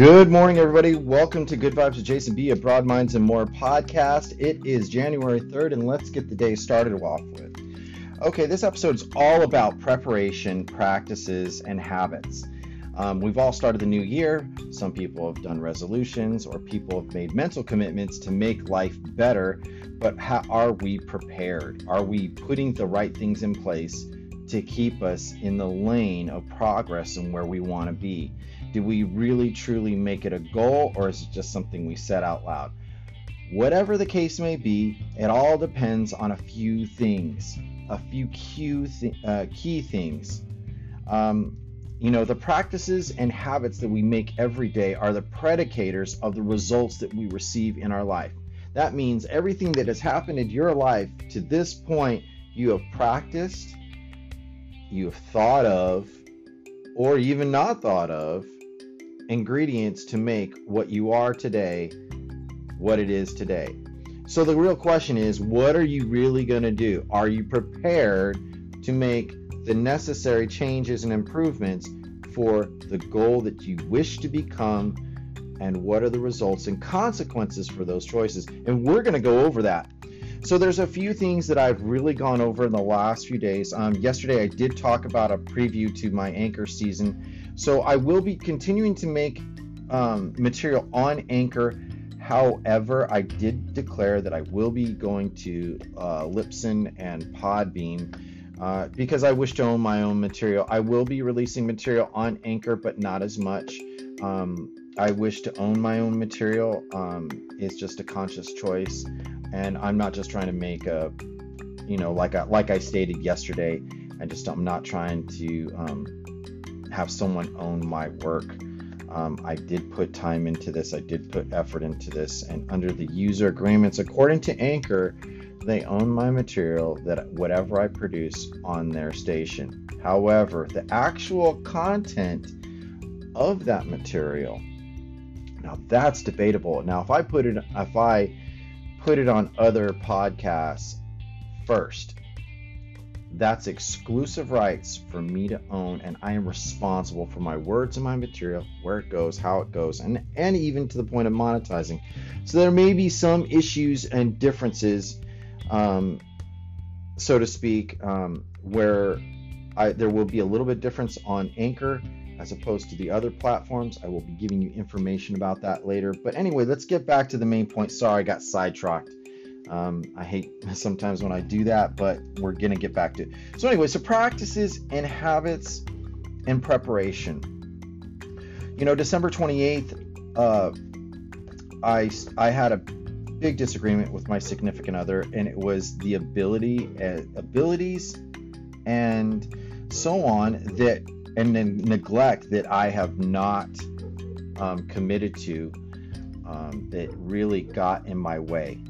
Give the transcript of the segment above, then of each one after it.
Good morning, everybody. Welcome to Good Vibes with Jason B, a Broad Minds and More podcast. It is January 3rd, and let's get the day started off with. Okay, this episode is all about preparation, practices, and habits. Um, we've all started the new year. Some people have done resolutions, or people have made mental commitments to make life better. But how are we prepared? Are we putting the right things in place to keep us in the lane of progress and where we want to be? Do we really truly make it a goal or is it just something we said out loud? Whatever the case may be, it all depends on a few things, a few key, th- uh, key things. Um, you know, the practices and habits that we make every day are the predicators of the results that we receive in our life. That means everything that has happened in your life to this point, you have practiced, you have thought of, or even not thought of, ingredients to make what you are today what it is today. So the real question is what are you really going to do? Are you prepared to make the necessary changes and improvements for the goal that you wish to become? And what are the results and consequences for those choices? And we're going to go over that. So there's a few things that I've really gone over in the last few days. Um, yesterday I did talk about a preview to my anchor season so I will be continuing to make um, material on Anchor. However, I did declare that I will be going to uh, Libsyn and Podbean uh, because I wish to own my own material. I will be releasing material on Anchor, but not as much. Um, I wish to own my own material. Um, it's just a conscious choice, and I'm not just trying to make a, you know, like I, like I stated yesterday. I just I'm not trying to um, have someone own my work. Um, I did put time into this, I did put effort into this, and under the user agreements, according to Anchor, they own my material that whatever I produce on their station. However, the actual content of that material, now that's debatable. Now, if I put it, if I put it on other podcasts first, that's exclusive rights for me to own, and I am responsible for my words and my material, where it goes, how it goes, and, and even to the point of monetizing. So there may be some issues and differences, um, so to speak, um, where I, there will be a little bit difference on Anchor as opposed to the other platforms. I will be giving you information about that later. But anyway, let's get back to the main point. Sorry, I got sidetracked. Um, I hate sometimes when I do that, but we're going to get back to it. So, anyway, so practices and habits and preparation. You know, December 28th, uh, I, I had a big disagreement with my significant other, and it was the ability, uh, abilities, and so on that, and then neglect that I have not um, committed to um, that really got in my way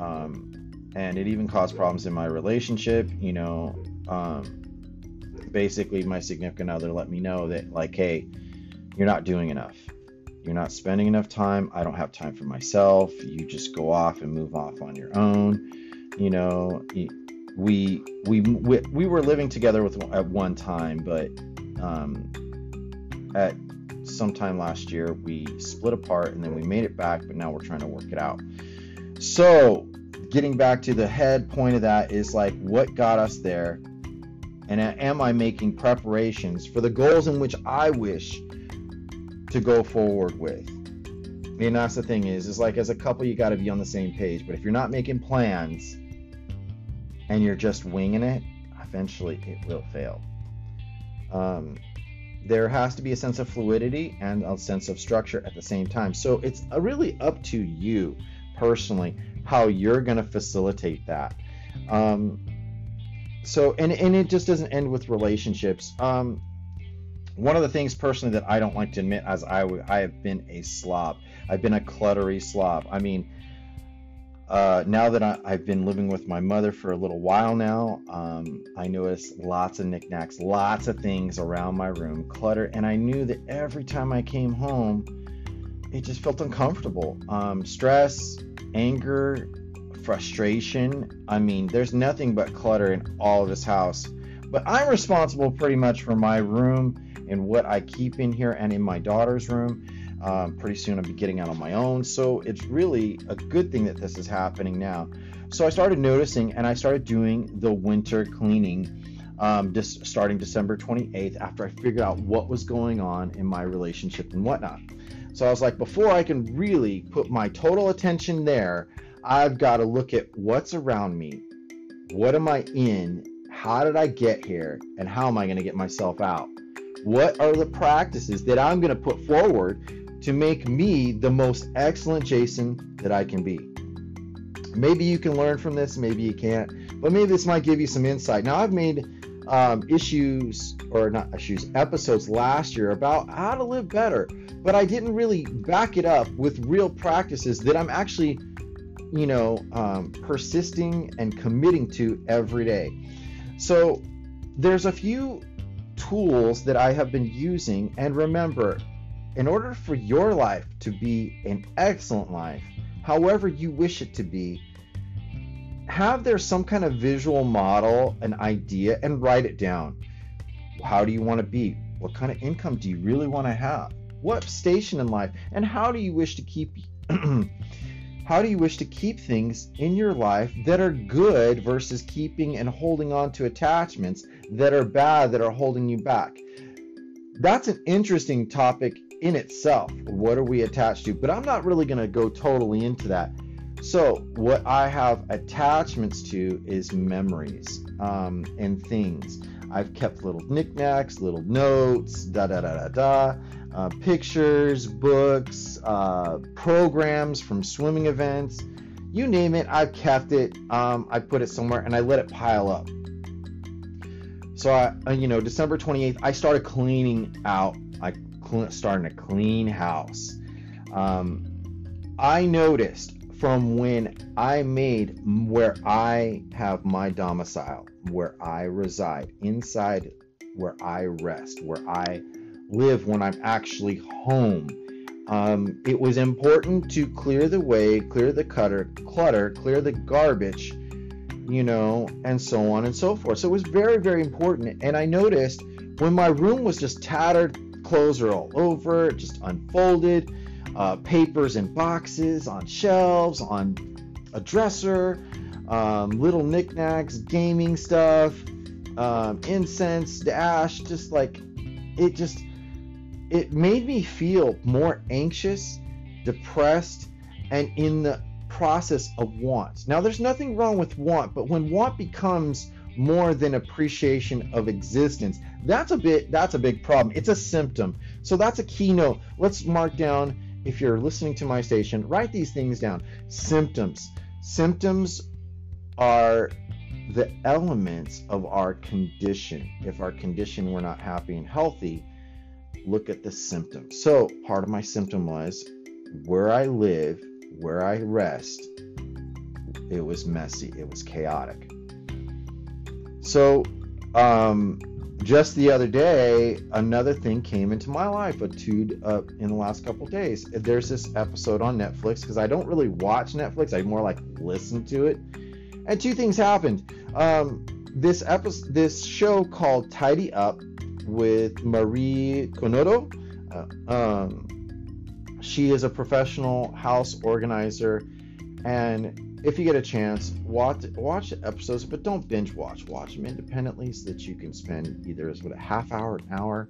um, and it even caused problems in my relationship. You know, um, basically, my significant other let me know that, like, hey, you're not doing enough. You're not spending enough time. I don't have time for myself. You just go off and move off on your own. You know, we we we, we were living together with at one time, but um, at sometime last year we split apart and then we made it back, but now we're trying to work it out. So getting back to the head point of that is like what got us there? And am i making preparations for the goals in which i wish to go forward with? And that's the thing is is like as a couple you got to be on the same page. But if you're not making plans and you're just winging it eventually it will fail. Um, there has to be a sense of fluidity and a sense of structure at the same time. So it's really up to you personally how you're going to facilitate that. Um, so, and, and it just doesn't end with relationships. Um, one of the things personally that I don't like to admit as I, w- I have been a slob. I've been a cluttery slob. I mean, uh, now that I, have been living with my mother for a little while now, um, I noticed lots of knickknacks, lots of things around my room, clutter, and I knew that every time I came home, it just felt uncomfortable. Um, stress, anger, frustration. I mean, there's nothing but clutter in all of this house. But I'm responsible pretty much for my room and what I keep in here and in my daughter's room. Um, pretty soon I'll be getting out on my own. So it's really a good thing that this is happening now. So I started noticing and I started doing the winter cleaning um, just starting December 28th after I figured out what was going on in my relationship and whatnot. So I was like, before I can really put my total attention there, I've got to look at what's around me. What am I in? How did I get here? And how am I going to get myself out? What are the practices that I'm going to put forward to make me the most excellent Jason that I can be? Maybe you can learn from this, maybe you can't, but maybe this might give you some insight. Now, I've made um, issues, or not issues, episodes last year about how to live better, but I didn't really back it up with real practices that I'm actually, you know, um, persisting and committing to every day. So, there's a few tools that I have been using, and remember, in order for your life to be an excellent life, however you wish it to be, have there some kind of visual model, an idea, and write it down. How do you want to be? What kind of income do you really want to have? What station in life? And how do you wish to keep how do you wish to keep things in your life that are good versus keeping and holding on to attachments that are bad that are holding you back? That's an interesting topic in itself. What are we attached to? But I'm not really going to go totally into that so, what I have attachments to is memories um, and things. I've kept little knickknacks, little notes, da da da da da, uh, pictures, books, uh, programs from swimming events. You name it, I've kept it. Um, I put it somewhere and I let it pile up. So, I, uh, you know, December 28th, I started cleaning out. I cl- starting clean house. Um, I noticed from when I made where I have my domicile, where I reside, inside where I rest, where I live when I'm actually home. Um, it was important to clear the way, clear the cutter, clutter, clear the garbage, you know, and so on and so forth. So it was very, very important. And I noticed when my room was just tattered, clothes are all over, just unfolded uh, papers and boxes on shelves, on a dresser, um, little knickknacks, gaming stuff, um, incense, ash, just like it just it made me feel more anxious, depressed, and in the process of want. Now, there's nothing wrong with want, but when want becomes more than appreciation of existence, that's a bit that's a big problem. It's a symptom. So that's a keynote. Let's mark down if you're listening to my station, write these things down. Symptoms. Symptoms are the elements of our condition. If our condition were not happy and healthy, look at the symptoms. So, part of my symptom was where I live, where I rest, it was messy, it was chaotic. So, um, just the other day, another thing came into my life, a two uh, in the last couple days. There's this episode on Netflix because I don't really watch Netflix; I more like listen to it. And two things happened. Um, this episode, this show called Tidy Up with Marie Kondo. Uh, um, she is a professional house organizer, and if you get a chance, watch watch episodes, but don't binge watch. Watch them independently so that you can spend either as what a half hour, an hour,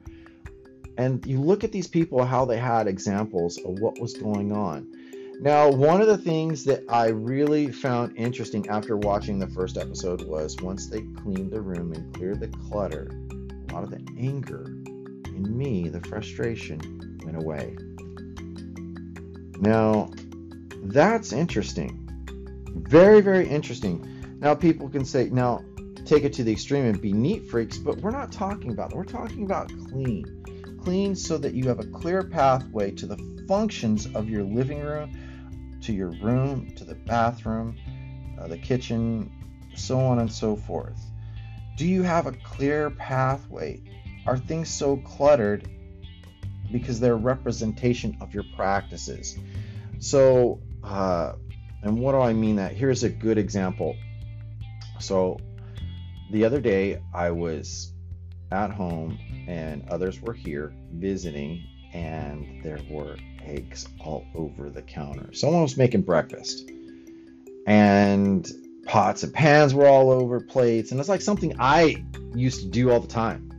and you look at these people how they had examples of what was going on. Now, one of the things that I really found interesting after watching the first episode was once they cleaned the room and cleared the clutter, a lot of the anger in me, the frustration went away. Now, that's interesting very, very interesting. Now, people can say, now take it to the extreme and be neat freaks, but we're not talking about that. We're talking about clean. Clean so that you have a clear pathway to the functions of your living room, to your room, to the bathroom, uh, the kitchen, so on and so forth. Do you have a clear pathway? Are things so cluttered because they're representation of your practices? So, uh, and what do I mean that? Here's a good example. So the other day I was at home and others were here visiting and there were eggs all over the counter. Someone was making breakfast. And pots and pans were all over plates. And it's like something I used to do all the time.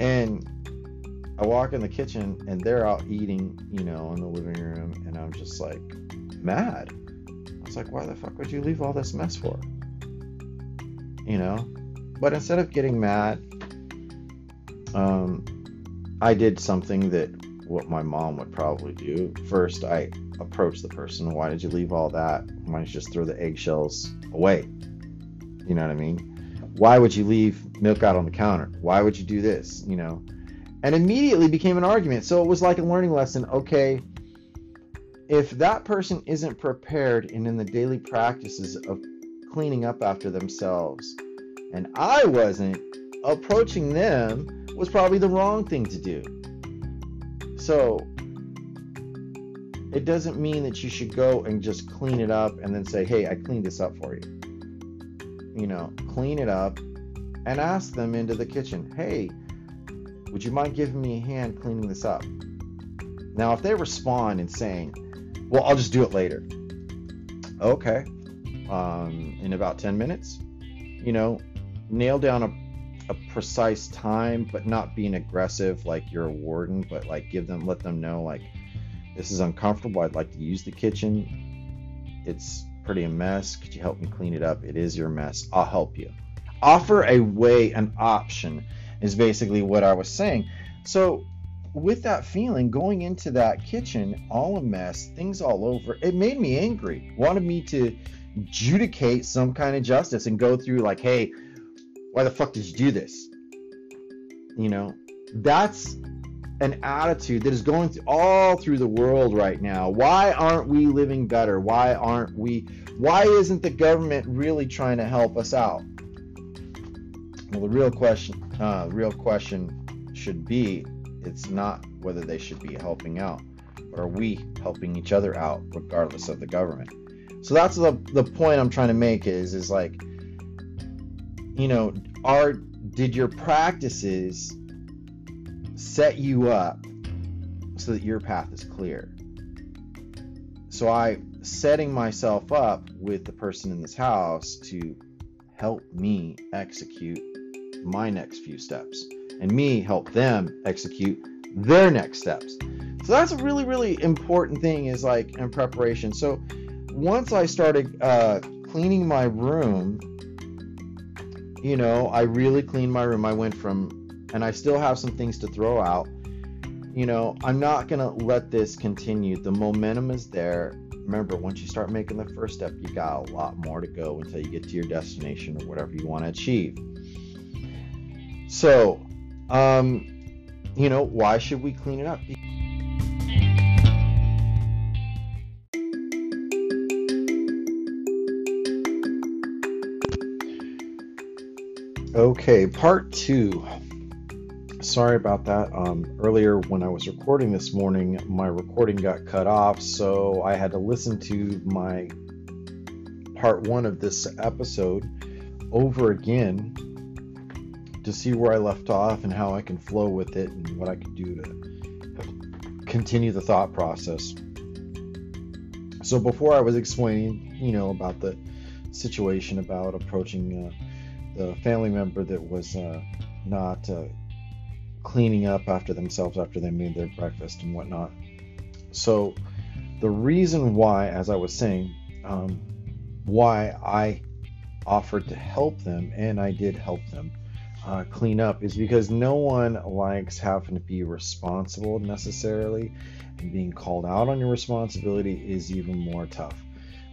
And I walk in the kitchen and they're out eating, you know, in the living room. And I'm just like mad. I was like, why the fuck would you leave all this mess for? You know? But instead of getting mad, um, I did something that what my mom would probably do. First, I approached the person. Why did you leave all that? Why don't you just throw the eggshells away? You know what I mean? Why would you leave milk out on the counter? Why would you do this? You know? And immediately became an argument. So it was like a learning lesson. Okay, if that person isn't prepared and in the daily practices of cleaning up after themselves, and I wasn't, approaching them was probably the wrong thing to do. So it doesn't mean that you should go and just clean it up and then say, hey, I cleaned this up for you. You know, clean it up and ask them into the kitchen, hey, would you mind giving me a hand cleaning this up? Now, if they respond and saying, well, I'll just do it later. Okay. Um, in about 10 minutes, you know, nail down a a precise time, but not being aggressive like you're a warden, but like give them, let them know, like, this is uncomfortable. I'd like to use the kitchen. It's pretty a mess. Could you help me clean it up? It is your mess. I'll help you. Offer a way, an option is basically what I was saying. So, with that feeling, going into that kitchen, all a mess, things all over, it made me angry. Wanted me to adjudicate some kind of justice and go through, like, hey, why the fuck did you do this? You know, that's an attitude that is going through, all through the world right now. Why aren't we living better? Why aren't we? Why isn't the government really trying to help us out? Well, the real question, uh, real question should be, it's not whether they should be helping out, or we helping each other out regardless of the government? So that's the the point I'm trying to make is is like you know, are did your practices set you up so that your path is clear? So I setting myself up with the person in this house to help me execute my next few steps and me help them execute their next steps. So that's a really, really important thing is like in preparation. So once I started uh, cleaning my room you know, I really cleaned my room. I went from, and I still have some things to throw out. You know, I'm not going to let this continue. The momentum is there. Remember, once you start making the first step, you got a lot more to go until you get to your destination or whatever you want to achieve. So, um, you know, why should we clean it up? Okay, part two. Sorry about that. Um, earlier, when I was recording this morning, my recording got cut off, so I had to listen to my part one of this episode over again to see where I left off and how I can flow with it and what I can do to continue the thought process. So, before I was explaining, you know, about the situation about approaching. Uh, the family member that was uh, not uh, cleaning up after themselves after they made their breakfast and whatnot. So, the reason why, as I was saying, um, why I offered to help them, and I did help them uh, clean up, is because no one likes having to be responsible necessarily, and being called out on your responsibility is even more tough.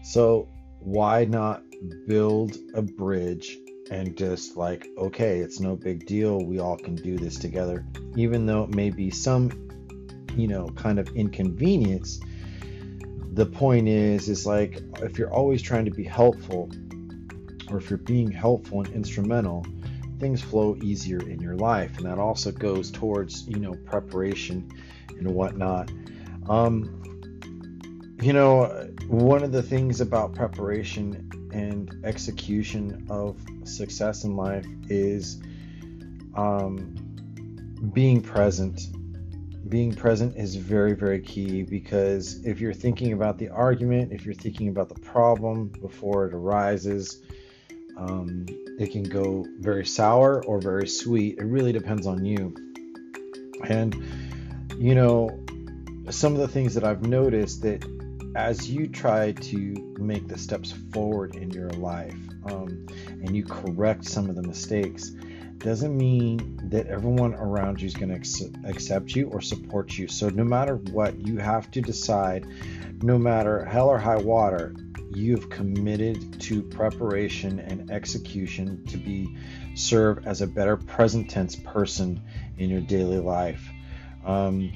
So, why not build a bridge and just like, okay, it's no big deal. We all can do this together, even though it may be some, you know, kind of inconvenience. The point is, is like if you're always trying to be helpful, or if you're being helpful and instrumental, things flow easier in your life, and that also goes towards you know preparation and whatnot. Um, you know, one of the things about preparation and execution of success in life is um, being present, being present is very, very key because if you're thinking about the argument, if you're thinking about the problem before it arises, um, it can go very sour or very sweet. It really depends on you. And, you know, some of the things that I've noticed that as you try to make the steps forward in your life um, and you correct some of the mistakes, doesn't mean that everyone around you is going to accept you or support you. So, no matter what, you have to decide, no matter hell or high water, you've committed to preparation and execution to be serve as a better present tense person in your daily life. Um,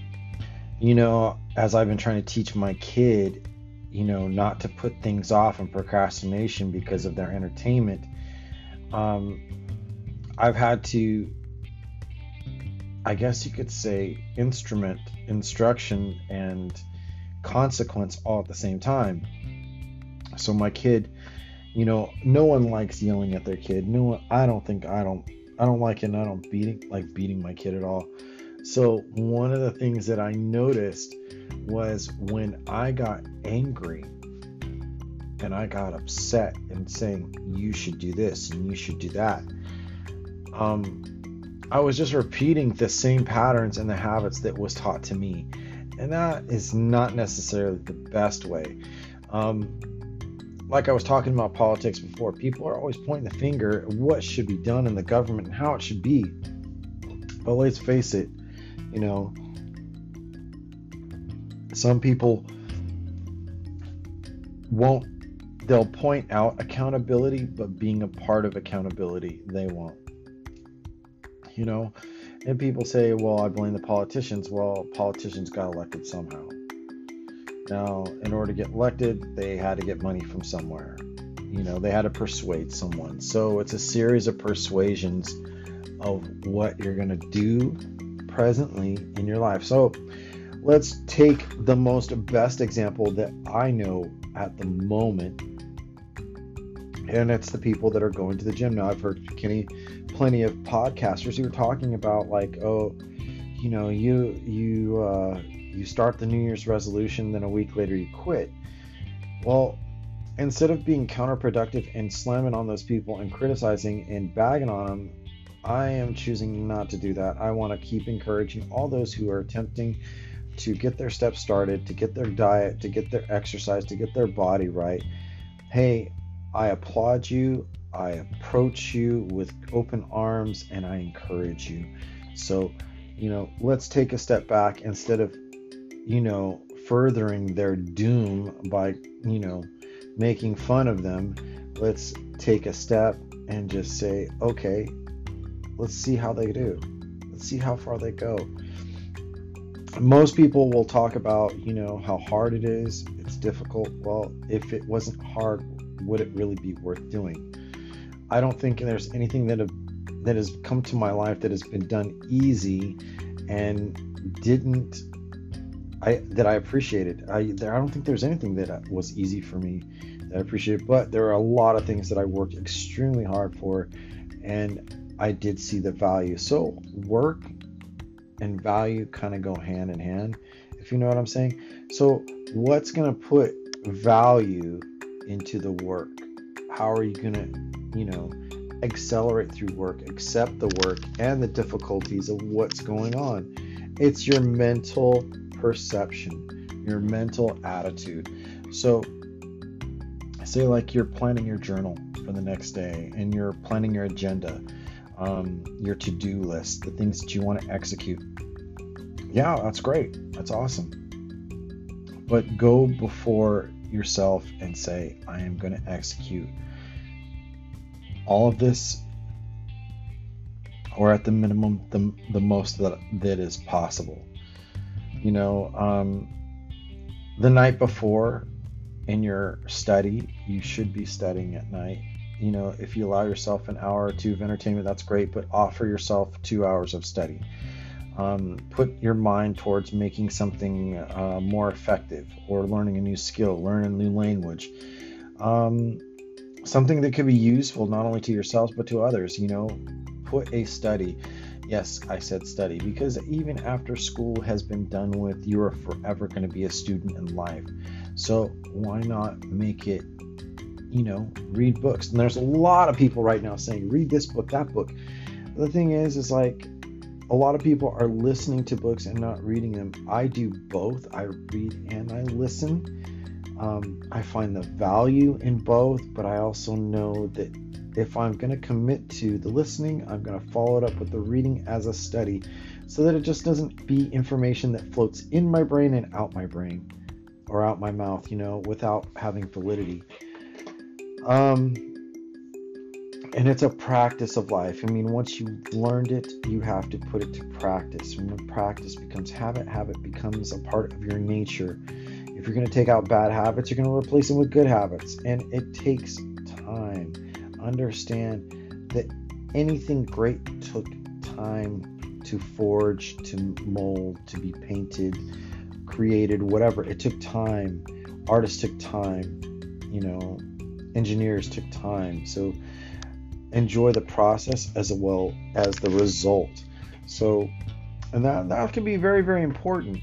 you know, as I've been trying to teach my kid, you know, not to put things off and procrastination because of their entertainment. Um, I've had to, I guess you could say, instrument instruction and consequence all at the same time. So my kid, you know, no one likes yelling at their kid. No one, I don't think I don't I don't like it. And I don't beating like beating my kid at all. So one of the things that I noticed was when I got angry and I got upset and saying you should do this and you should do that um, I was just repeating the same patterns and the habits that was taught to me. And that is not necessarily the best way. Um, like I was talking about politics before, people are always pointing the finger at what should be done in the government and how it should be. But let's face it, you know, some people won't, they'll point out accountability, but being a part of accountability, they won't you know? And people say, well, I blame the politicians. Well, politicians got elected somehow. Now, in order to get elected, they had to get money from somewhere. You know, they had to persuade someone. So it's a series of persuasions of what you're going to do presently in your life. So let's take the most best example that I know at the moment. And it's the people that are going to the gym. Now, I've heard Kenny plenty of podcasters who are talking about like, oh, you know, you you uh, you start the New Year's resolution, then a week later you quit. Well, instead of being counterproductive and slamming on those people and criticizing and bagging on them, I am choosing not to do that. I want to keep encouraging all those who are attempting to get their steps started, to get their diet, to get their exercise, to get their body right. Hey, I applaud you. I approach you with open arms and I encourage you. So, you know, let's take a step back instead of, you know, furthering their doom by, you know, making fun of them. Let's take a step and just say, okay, let's see how they do. Let's see how far they go. Most people will talk about, you know, how hard it is. It's difficult. Well, if it wasn't hard, would it really be worth doing? I don't think there's anything that have, that has come to my life that has been done easy and didn't I that I appreciated. I there, I don't think there's anything that uh, was easy for me that I appreciated, but there are a lot of things that I worked extremely hard for, and I did see the value. So work and value kind of go hand in hand, if you know what I'm saying. So what's gonna put value into the work? How are you gonna you know, accelerate through work, accept the work and the difficulties of what's going on. It's your mental perception, your mental attitude. So, say, like you're planning your journal for the next day and you're planning your agenda, um, your to do list, the things that you want to execute. Yeah, that's great. That's awesome. But go before yourself and say, I am going to execute all of this or at the minimum the, the most that, that is possible you know um, the night before in your study you should be studying at night. You know if you allow yourself an hour or two of entertainment that's great but offer yourself two hours of study. Um, put your mind towards making something uh, more effective or learning a new skill learn a new language. Um, something that could be useful not only to yourselves but to others you know put a study Yes, I said study because even after school has been done with, you are forever going to be a student in life. So why not make it, you know, read books? And there's a lot of people right now saying, read this book, that book. The thing is, is like a lot of people are listening to books and not reading them. I do both. I read and I listen. Um, I find the value in both, but I also know that if I'm going to commit to the listening, I'm going to follow it up with the reading as a study so that it just doesn't be information that floats in my brain and out my brain or out my mouth, you know, without having validity. Um, and it's a practice of life. I mean, once you've learned it, you have to put it to practice. And when practice becomes habit, habit becomes a part of your nature. If you're going to take out bad habits, you're going to replace them with good habits. And it takes time understand that anything great took time to forge, to mold, to be painted, created, whatever. It took time. Artists took time, you know, engineers took time. So enjoy the process as well as the result. So, and that, that can be very, very important.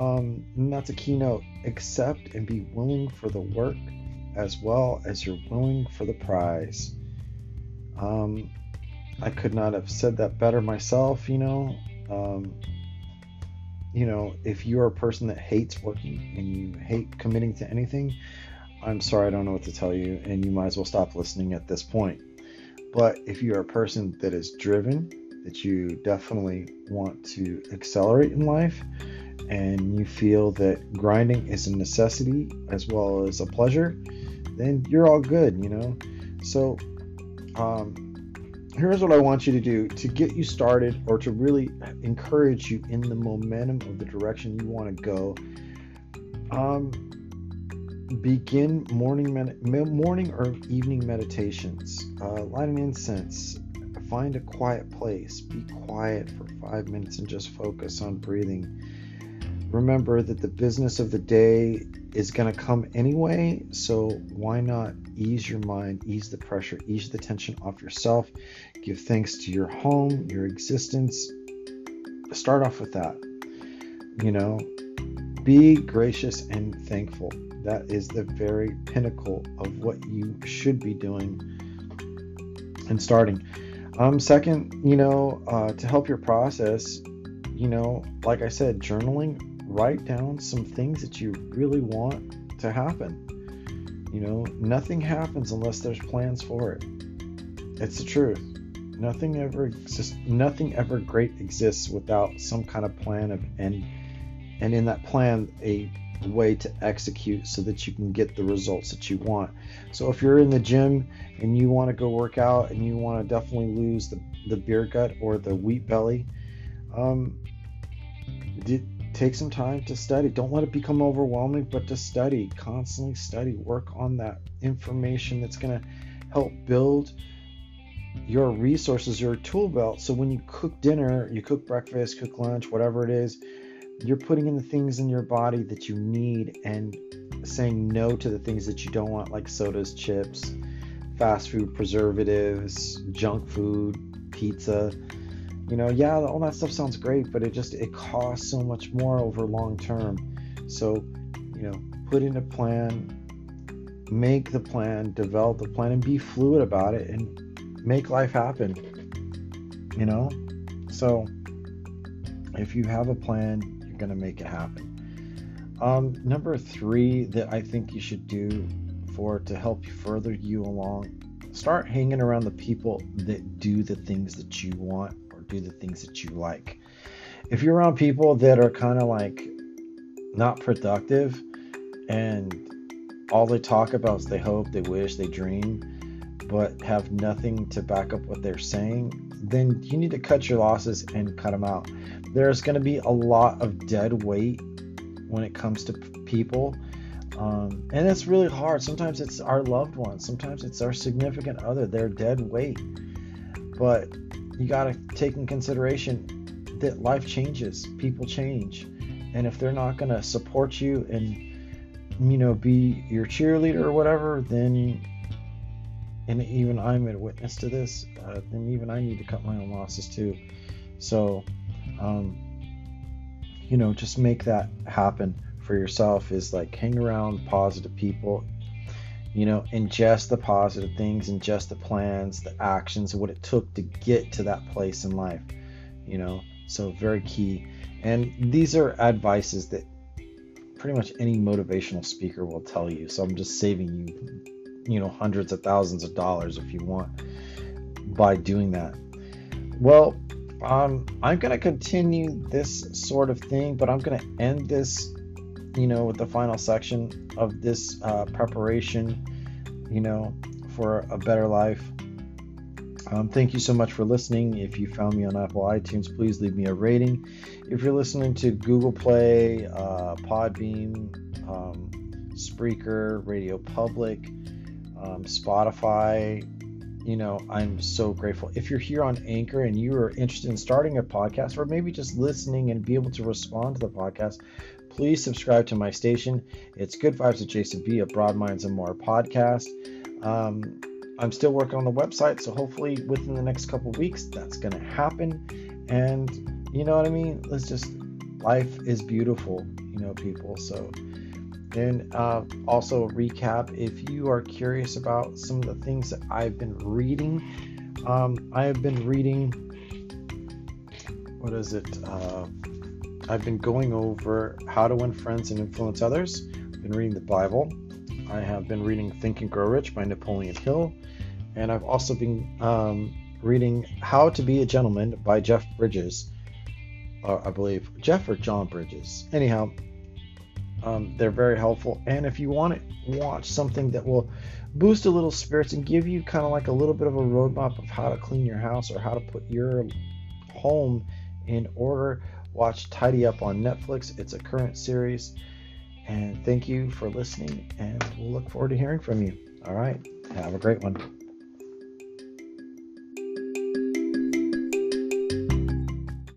Um, and that's a keynote. Accept and be willing for the work as well as you're willing for the prize. Um, I could not have said that better myself, you know. Um, you know, if you're a person that hates working and you hate committing to anything, I'm sorry, I don't know what to tell you, and you might as well stop listening at this point. But if you're a person that is driven, that you definitely want to accelerate in life, and you feel that grinding is a necessity as well as a pleasure, then you're all good, you know. So um, here's what I want you to do to get you started or to really encourage you in the momentum of the direction you want to go. Um, begin morning med- morning or evening meditations. Uh, light an incense. Find a quiet place. Be quiet for five minutes and just focus on breathing. Remember that the business of the day is going to come anyway, so why not ease your mind, ease the pressure, ease the tension off yourself, give thanks to your home, your existence. Start off with that. You know, be gracious and thankful. That is the very pinnacle of what you should be doing and starting. Um, second, you know, uh, to help your process, you know, like I said, journaling, write down some things that you really want to happen you know, nothing happens unless there's plans for it. It's the truth. Nothing ever exists. Nothing ever great exists without some kind of plan of and and in that plan a way to execute so that you can get the results that you want. So if you're in the gym and you want to go work out and you want to definitely lose the, the beer gut or the wheat belly, um, take some time to study. Don't let it become overwhelming, but to study, constantly study, work on that information that's going to help build your resources, your tool belt. So when you cook dinner, you cook breakfast, cook lunch, whatever it is, you're putting in the things in your body that you need and saying no to the things that you don't want, like sodas, chips, fast food, preservatives, junk food, pizza you know yeah all that stuff sounds great but it just it costs so much more over long term. So you know put in a plan make the plan develop the plan and be fluid about it and make life happen you know? So if you have a plan you're going to make it happen. Um, number three that i think you should do for to help further you along start hanging around the people that do the things that you want do the things that you like. If you're around people that are kind of like not productive and all they talk about is they hope, they wish, they dream, but have nothing to back up what they're saying, then you need to cut your losses and cut them out. There's going to be a lot of dead weight when it comes to people. Um, and it's really hard. Sometimes it's our loved ones, sometimes it's our significant other, they're dead weight. But you got to take in consideration that life changes, people change, and if they're not going to support you and you know be your cheerleader or whatever, then and even I'm a witness to this, uh, then even I need to cut my own losses too. So, um, you know, just make that happen for yourself is like hang around positive people, you know, ingest the positive things, ingest the plans, the actions, what it took to get to that place in life, you know. So, very key. And these are advices that pretty much any motivational speaker will tell you. So, I'm just saving you, you know, hundreds of thousands of dollars if you want by doing that. Well, um, I'm going to continue this sort of thing, but I'm going to end this, you know, with the final section of this uh, preparation, you know, for a better life. Um, thank you so much for listening. If you found me on Apple iTunes, please leave me a rating. If you're listening to Google Play, uh, Podbean, um, Spreaker, Radio Public, um, Spotify, you know, I'm so grateful. If you're here on Anchor and you are interested in starting a podcast or maybe just listening and be able to respond to the podcast, please subscribe to my station. It's Good Vibes with Jason B, a Broad Minds and More podcast. Um, I'm still working on the website, so hopefully within the next couple weeks that's going to happen. And you know what I mean? Let's just, life is beautiful, you know, people. So, and uh, also recap if you are curious about some of the things that I've been reading. Um, I have been reading, what is it? Uh, I've been going over how to win friends and influence others. I've been reading the Bible. I have been reading Think and Grow Rich by Napoleon Hill. And I've also been um, reading How to Be a Gentleman by Jeff Bridges. I believe Jeff or John Bridges. Anyhow, um, they're very helpful. And if you want to watch something that will boost a little spirits and give you kind of like a little bit of a roadmap of how to clean your house or how to put your home in order, watch Tidy Up on Netflix. It's a current series. And thank you for listening, and we'll look forward to hearing from you. All right. Have a great one.